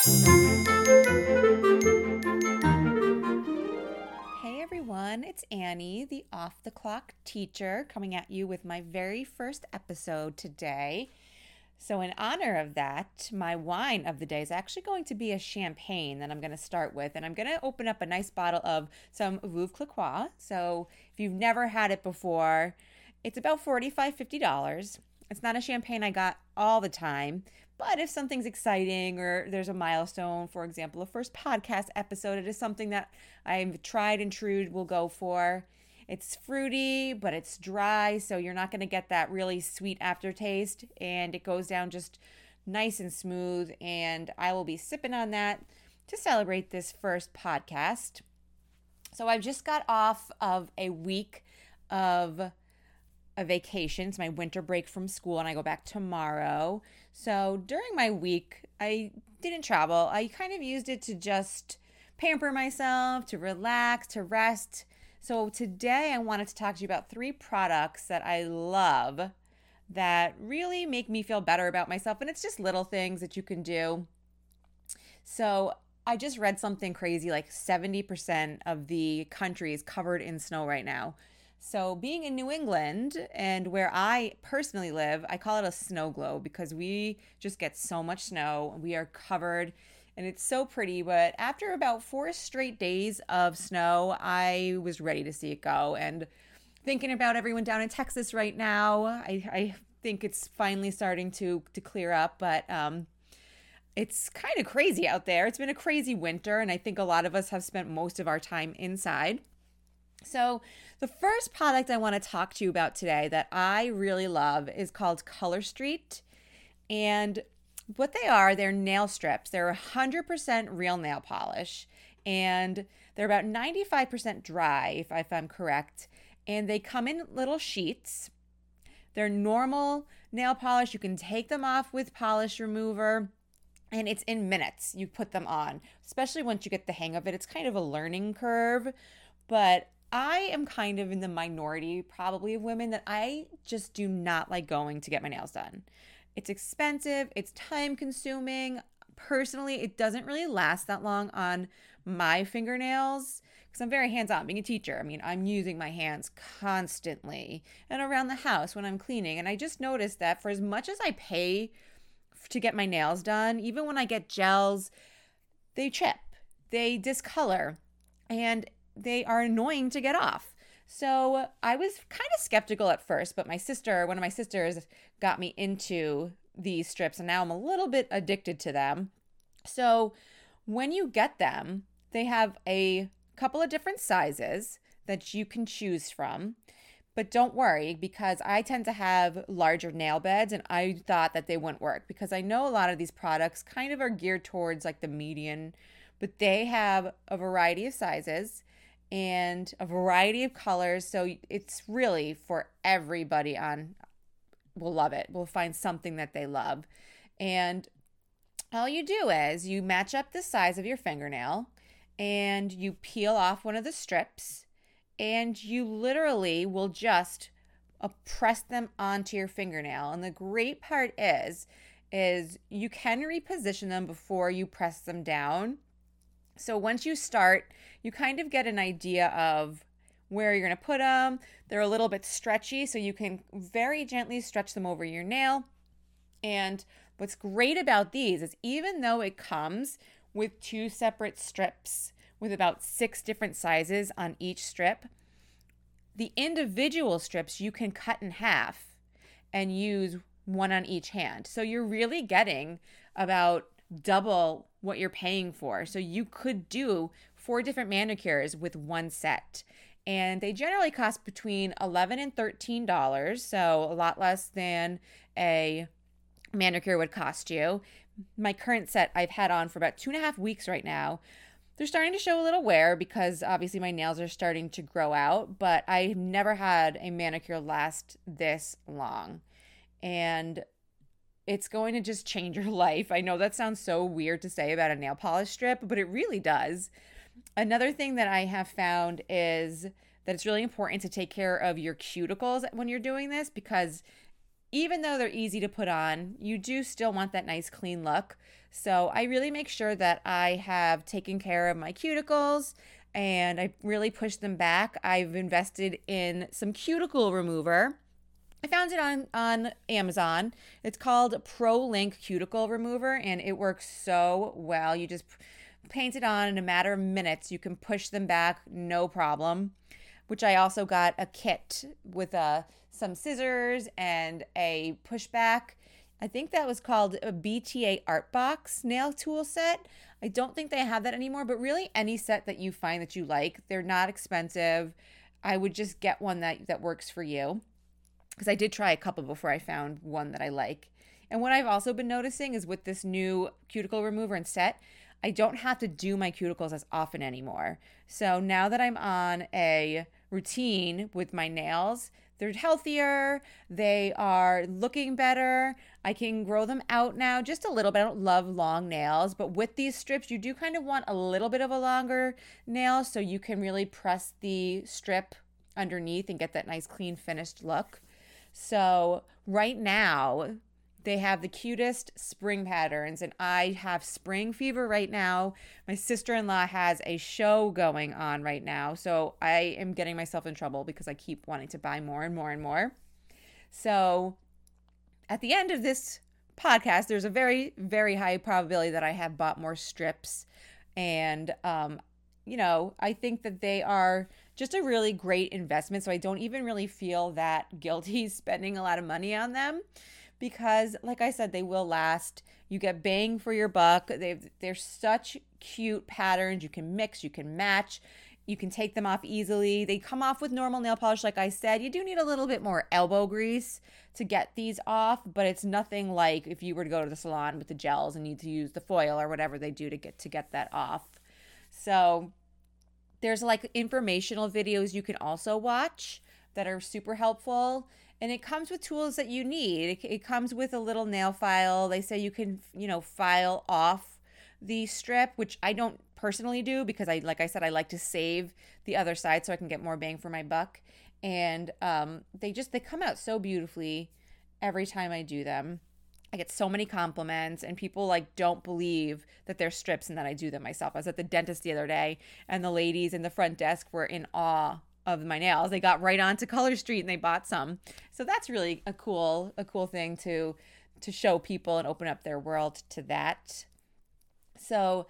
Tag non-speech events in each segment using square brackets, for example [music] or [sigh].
Hey everyone, it's Annie, the off the clock teacher, coming at you with my very first episode today. So, in honor of that, my wine of the day is actually going to be a champagne that I'm going to start with. And I'm going to open up a nice bottle of some Veuve. So, if you've never had it before, it's about $45, $50. It's not a champagne I got all the time, but if something's exciting or there's a milestone, for example, a first podcast episode, it is something that I've tried and true will go for. It's fruity, but it's dry, so you're not going to get that really sweet aftertaste, and it goes down just nice and smooth. And I will be sipping on that to celebrate this first podcast. So I've just got off of a week of a vacation. It's my winter break from school, and I go back tomorrow. So during my week, I didn't travel. I kind of used it to just pamper myself, to relax, to rest so, today I wanted to talk to you about three products that I love that really make me feel better about myself. And it's just little things that you can do. So, I just read something crazy like 70% of the country is covered in snow right now. So, being in New England and where I personally live, I call it a snow globe because we just get so much snow. We are covered and it's so pretty. But after about four straight days of snow, I was ready to see it go. And thinking about everyone down in Texas right now, I, I think it's finally starting to to clear up, but um, it's kind of crazy out there. It's been a crazy winter, and I think a lot of us have spent most of our time inside. So, the first product I want to talk to you about today that I really love is called Color Street. And what they are, they're nail strips. They're 100% real nail polish and they're about 95% dry, if, if I'm correct. And they come in little sheets. They're normal nail polish. You can take them off with polish remover and it's in minutes you put them on, especially once you get the hang of it. It's kind of a learning curve, but I am kind of in the minority, probably, of women that I just do not like going to get my nails done. It's expensive, it's time consuming. Personally, it doesn't really last that long on my fingernails because I'm very hands on being a teacher. I mean, I'm using my hands constantly and around the house when I'm cleaning. And I just noticed that for as much as I pay to get my nails done, even when I get gels, they chip, they discolor, and they are annoying to get off. So I was kind of skeptical at first, but my sister, one of my sisters, got me into these strips, and now I'm a little bit addicted to them. So when you get them, they have a couple of different sizes that you can choose from. But don't worry because I tend to have larger nail beds and I thought that they wouldn't work because I know a lot of these products kind of are geared towards like the median, but they have a variety of sizes and a variety of colors. So it's really for everybody on will love it. Will find something that they love. And all you do is you match up the size of your fingernail and you peel off one of the strips and you literally will just uh, press them onto your fingernail. And the great part is is you can reposition them before you press them down so once you start, you kind of get an idea of where you're going to put them. They're a little bit stretchy, so you can very gently stretch them over your nail. And what's great about these is even though it comes with two separate strips with about six different sizes on each strip, the individual strips you can cut in half and use one on each hand. So you're really getting about double what you're paying for. So you could do four different manicures with one set. And they generally cost between 11 and $13, so a lot less than a manicure would cost you. My current set I've had on for about two and a half weeks right now. They're starting to show a little wear because obviously my nails are starting to grow out, but I've never had a manicure last this long. And it's going to just change your [laughs] life. I know that sounds so weird to say about a nail polish strip, but it really does. Another thing that I have found is that it's really important to take care of your cuticles when you're doing this because even though they're easy to put on, you do still want that nice clean look. So I really make sure that I have taken care of my cuticles and I really push them back. I've invested in some cuticle remover. I found it on on Amazon. It's called ProLinc Cuticle Remover and it works so well. You just paint it on in a matter of minutes. You can push them back no problem. Which I also got a kit with a uh, some scissors and a pushback. I think that was called a BTA Art Box nail tool set. I don't think they have that anymore, but really any set that you find that you like, they're not expensive. I would just get one that that works for you. Because I did try a couple before I found one that I like. And what I've also been noticing is with this new cuticle remover and set, I don't have to do my cuticles as often anymore. So now that I'm on a routine with my nails, they're healthier, they are looking better. I can grow them out now just a little bit. I don't love long nails, but with these strips, you do kind of want a little bit of a longer nail so you can really press the strip underneath and get that nice clean finished look. So, right now, they have the cutest spring patterns, and I have spring fever right now. My sister in law has a show going on right now. So I am getting myself in trouble because I keep wanting to buy more and more and more. So at the end of this podcast, there's a very, very high probability that I have bought more strips. And, um, you know, I think that they are just a really great investment. So I don't even really feel that [laughs] guilty spending a lot of money on them because like I said they will last. You get bang for your buck. They they're such cute patterns. You can mix, you can match. You can take them off easily. They come off with normal nail polish like I said. You do need a little bit more elbow grease to get these off, but it's nothing like if you were to go to the salon with the gels and need to use the foil or whatever they do to get to get that off. So there's like informational videos you can also watch that are super helpful and it comes with tools that you need. It, it, comes with a little nail file. They say you can, you know, file off the strip, which I don't personally do because I, like I said, I like to save the other side so I can get more bang for my buck. And um, they just they come out so beautifully every time I do them. I get so many compliments, and people like don't believe that they're strips and that I do them myself. I was at the dentist the other day, and the ladies in the front desk were in awe of my nails. They got right onto Color Street and they bought some. So that's really a cool a cool thing to to show people and open up their world to that. So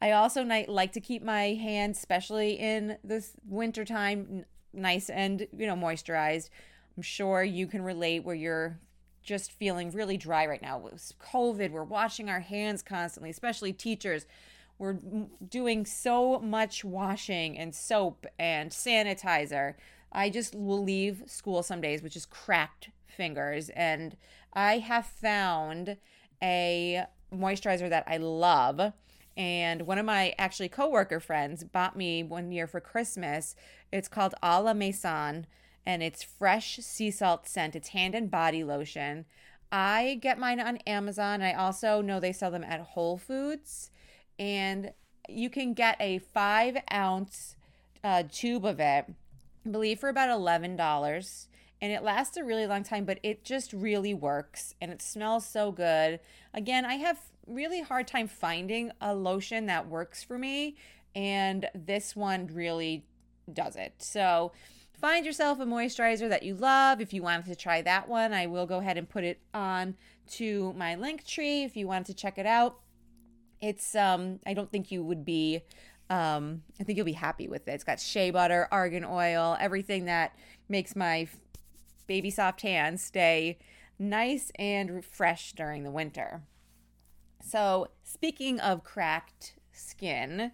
I also like to keep my hands, especially in this wintertime, nice and you know moisturized. I'm sure you can relate where you're just feeling really dry right now. With COVID, we're washing our hands constantly, especially teachers. We're doing so much washing and soap and sanitizer. I just will leave school some days with just cracked fingers. And I have found a moisturizer that I love. And one of my actually coworker friends bought me one year for Christmas. It's called A la Maison and it's fresh sea salt scent. It's hand and body lotion. I get mine on Amazon. I also know they sell them at Whole Foods and you can get a five ounce uh, tube of it, I believe for about eleven dollars. And it lasts a really long time, but it just really works and it smells so good. Again, I have really hard time finding a lotion that works for me, and this one really does it. So find yourself a moisturizer that you love. If you wanted to try that one, I will go ahead and put it on to my link tree if you wanted to check it out it's um I don't think you would be um I think you'll be happy with it. It's got shea butter, argan oil, everything that makes my baby soft hands stay nice and fresh during the winter. So, speaking of cracked skin,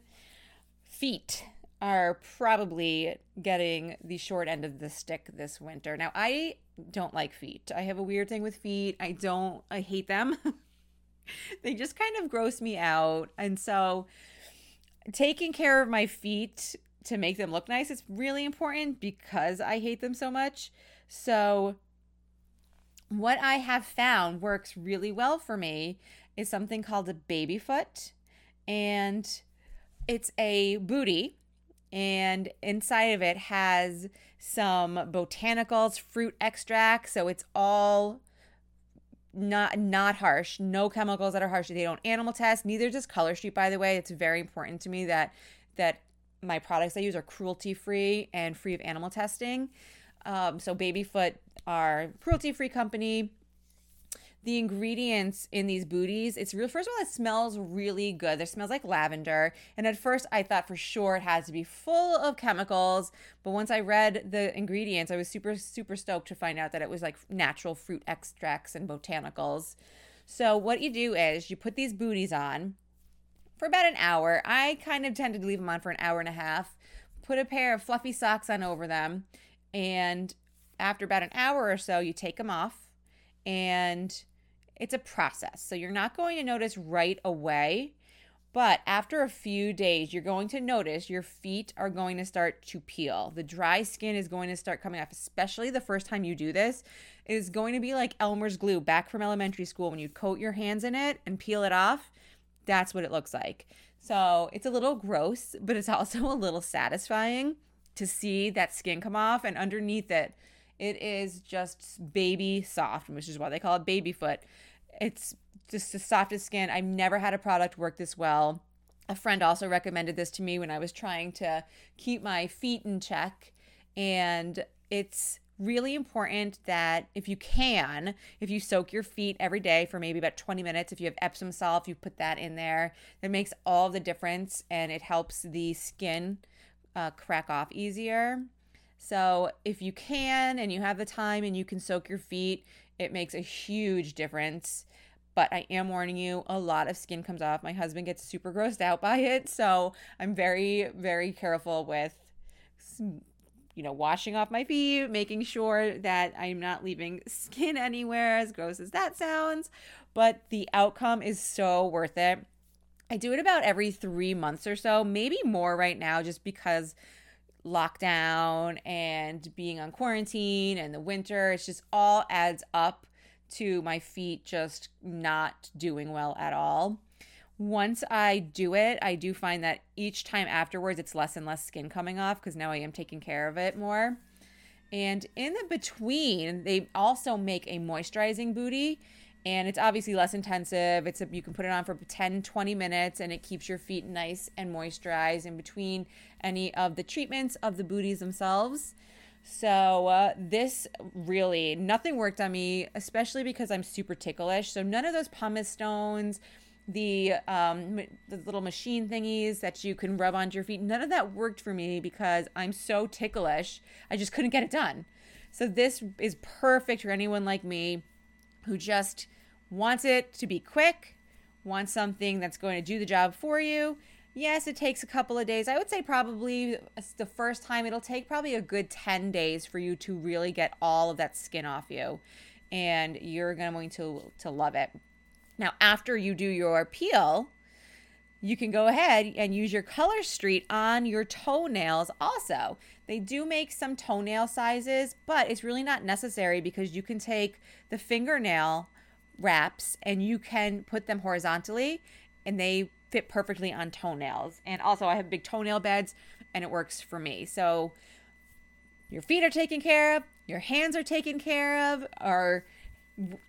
feet are probably getting the short end of the stick this winter. Now, I don't like feet. I have a weird thing with feet. I don't, I hate them. [laughs] they just kind of gross me out. And so taking care of my feet to make them look nice is really important because I hate them so much. So what I have found works really well for me is something called a baby foot and it's a booty and inside of it has some botanicals, fruit extract, so it's all not not harsh, no chemicals that are harsh. They don't animal test. Neither does Color Street, by the way. It's very important to me that that my products I use are cruelty free and free of animal testing. Um, so Babyfoot are cruelty free company the ingredients in these booties, it's real. First of all, it smells really good. It smells like lavender. And at first, I thought for sure it has to be full of chemicals. But once I read the ingredients, I was super, super stoked to find out that it was like natural fruit extracts and botanicals. So, what you do is you put these booties on for about an hour. I kind of tend to leave them on for an hour and a half. Put a pair of fluffy socks on over them. And after about an hour or so, you take them off and it's a process. So you're not going to notice right away, but after a few days, you're going to notice your feet are going to start to peel. The dry skin is going to start coming off, especially the first time you do this. It is going to be like Elmer's glue back from elementary school when you coat your hands in it and peel it off. That's what it looks like. So it's a little gross, but it's [laughs] also a little satisfying to see that skin come off and underneath it it is just baby soft, which is why they call it baby foot. It's just the softest skin. I've never had a product work this well. A friend also recommended this to me when I was trying to keep my feet in check. And it's really important that if you can, if you soak your feet every day for maybe about 20 minutes, if you have Epsom salt, you put that in there, that makes all the difference and it helps the skin uh, crack off easier. So if you can and you have the time and you can soak your feet, it makes a huge difference. But I am warning you, a lot of skin comes off. My husband gets super grossed out by it. So I'm very, very careful with, you know, washing off my feet, making sure that I'm not leaving skin anywhere, as gross as that sounds. But the outcome is so worth it. I do it about every three months or so, maybe more right now, just because lockdown and being on quarantine and the winter. It's just all adds up to my feet just not doing well at all. Once I do it, I do find that each time afterwards, it's less and less skin coming off because now I am taking care of it more. And in the between, they also make a moisturizing booty and it's obviously less intensive. It's a, you can put it on for 10, 20 minutes and it keeps your feet nice and moisturized in between any of the treatments of the booties themselves. So uh, this really nothing worked on me, especially because I'm super ticklish. So none of those pumice stones, the um, the little machine thingies that you can rub onto your feet, none of that worked for me because I'm so ticklish. I just couldn't get it done. So this is perfect for anyone like me who just wants it to be quick, wants something that's going to do the job for you. Yes, it takes a couple of days. I would say probably the first time it'll take probably a good 10 days for you to really get all of that skin off you and you're going to to love it. Now, after you do your peel, you can go ahead and use your color street on your toenails also. They do make some toenail sizes, but it's really not necessary because you can take the fingernail wraps and you can put them horizontally and they fit perfectly on toenails. And also, I have big toenail beds and it works for me. So, your feet are taken care of, your hands are taken care of, our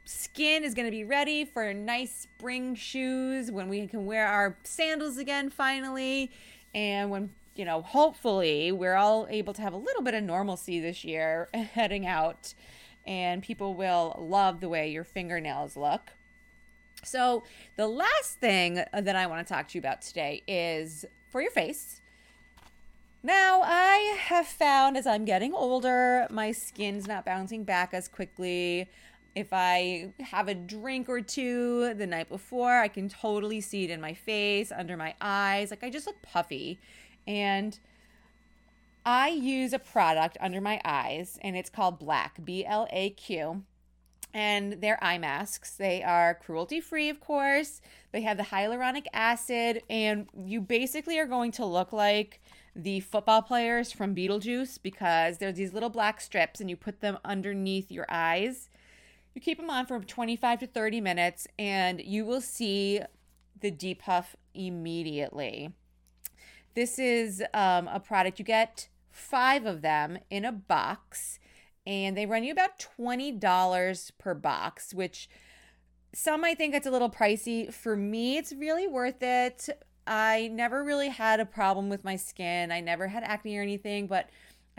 skin is going to be ready for nice spring shoes when we can wear our sandals again finally. And when you know, hopefully we're all able to have a little bit of normalcy this year [laughs] heading out and people will love the way your fingernails look. So, the last thing that I want to talk to you about today is for your face. Now, I have found as I'm getting older, my skin's not bouncing back as quickly. If I have a drink or two the night before, I can totally see it in my face, under my eyes. Like I just look puffy. And I use a product under my eyes, and it's called BlaQ, B L A Q. And they're eye masks. They are cruelty free, of course. They have the hyaluronic acid, and you basically are going to look like the football players from Beetlejuice because there's these little black strips, and you put them underneath your eyes. You keep them on for 25 to 30 minutes, and you will see the depuff immediately. This is um, a product you get five of them in a box, and they run you about $20 per box, which some might think it's a little pricey. For me, it's really worth it. I never really had a problem with my skin. I never had acne or anything, but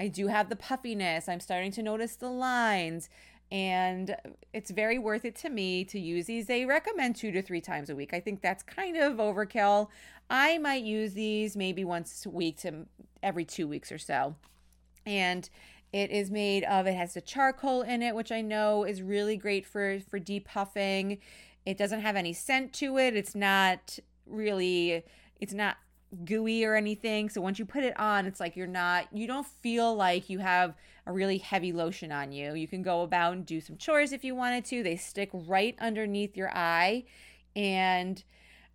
I do have the puffiness. I'm starting to notice the lines, and it's very worth it to me to use these. They recommend two to three times a week. I think that's kind of overkill. I might use these maybe once a week to every two weeks or so. And it is made of it has the charcoal in it, which I know is really great for for depuffing. It doesn't have any scent to it. It's not really it's not gooey or anything. So once you put it on, it's like you're not you don't feel like you have a really heavy lotion on you. You can go about and do some chores if you wanted to. They stick right underneath your eye and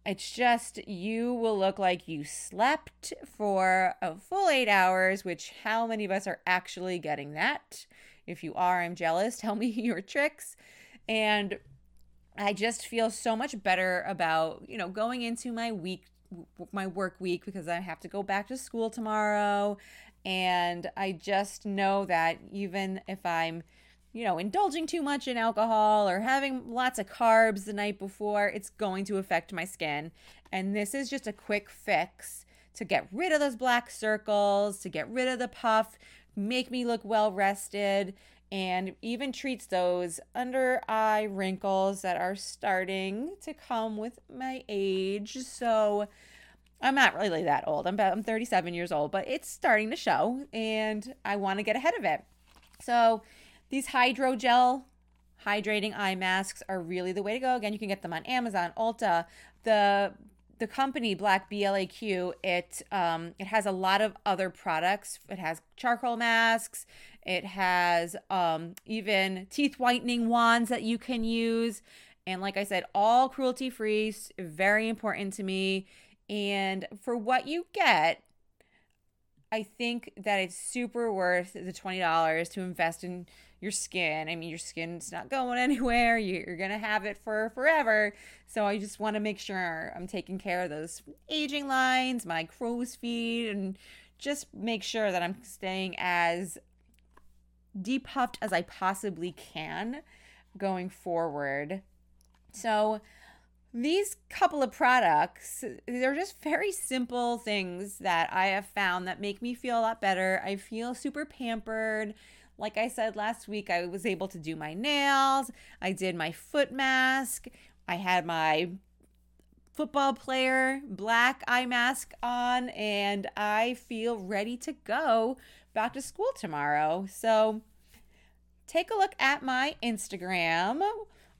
it's just you will look like you slept for a full eight hours, which how many of us are actually getting that? If you are, I'm jealous. [laughs] Tell me your tricks. And I just feel so much better about, you know, going into my week, my work week, because I have to go back to school tomorrow. And I just know that even if I'm you know, indulging too much in alcohol or having lots of carbs the night before, it's going to affect my skin. And this is just a quick fix to get rid of those black circles, to get rid of the puff, make me look well rested, and even treats those under eye wrinkles that are starting to come with my age. So, I'm not really that old. I'm about, I'm 37 years old, but it's starting to show and I want to get ahead of it. So, these hydrogel hydrating eye masks are really the way to go. Again, you can get them on Amazon, Ulta. The the company Black BLAQ, it um, it has a lot of other products. It has charcoal masks. It has um, even teeth whitening wands that you can use. And like I said, all cruelty free, very important to me. And for what you get, I think that it's super worth the $20 to invest in your skin. I mean, your skin's not going [laughs] anywhere. You're going to have it for forever. So I just want to make sure I'm taking care of those aging lines, my crow's feet, and just make sure that I'm staying as depuffed as I possibly can going forward. So, these couple of products, they're just very simple things that I have found that make me feel a lot better. I feel super pampered. Like I said last week, I was able to do my nails, I did my foot mask, I had my football player black eye mask on, and I feel ready to go back to school tomorrow. So take a look at my Instagram,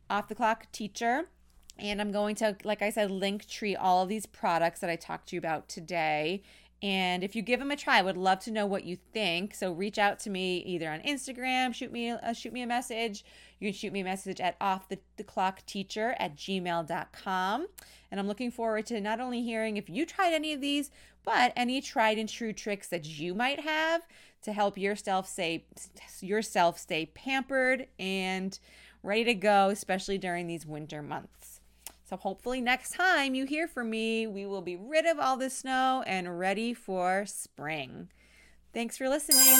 off the clock teacher. And I'm going to, like I said, link tree all of these products that I talked to you about today and if you give them a try, I would love to know what you think. So reach out to me either on Instagram, shoot me uh, shoot me a message. You can shoot me a message at off the, the clock teacher at gmail.com. And I'm looking forward to not only hearing if you tried any of these, but any tried and true tricks that you might have to help yourself stay yourself stay pampered and ready to go, especially during these winter months. So hopefully next time you hear from me, we will be rid of all the snow and ready for spring. Thanks for listening.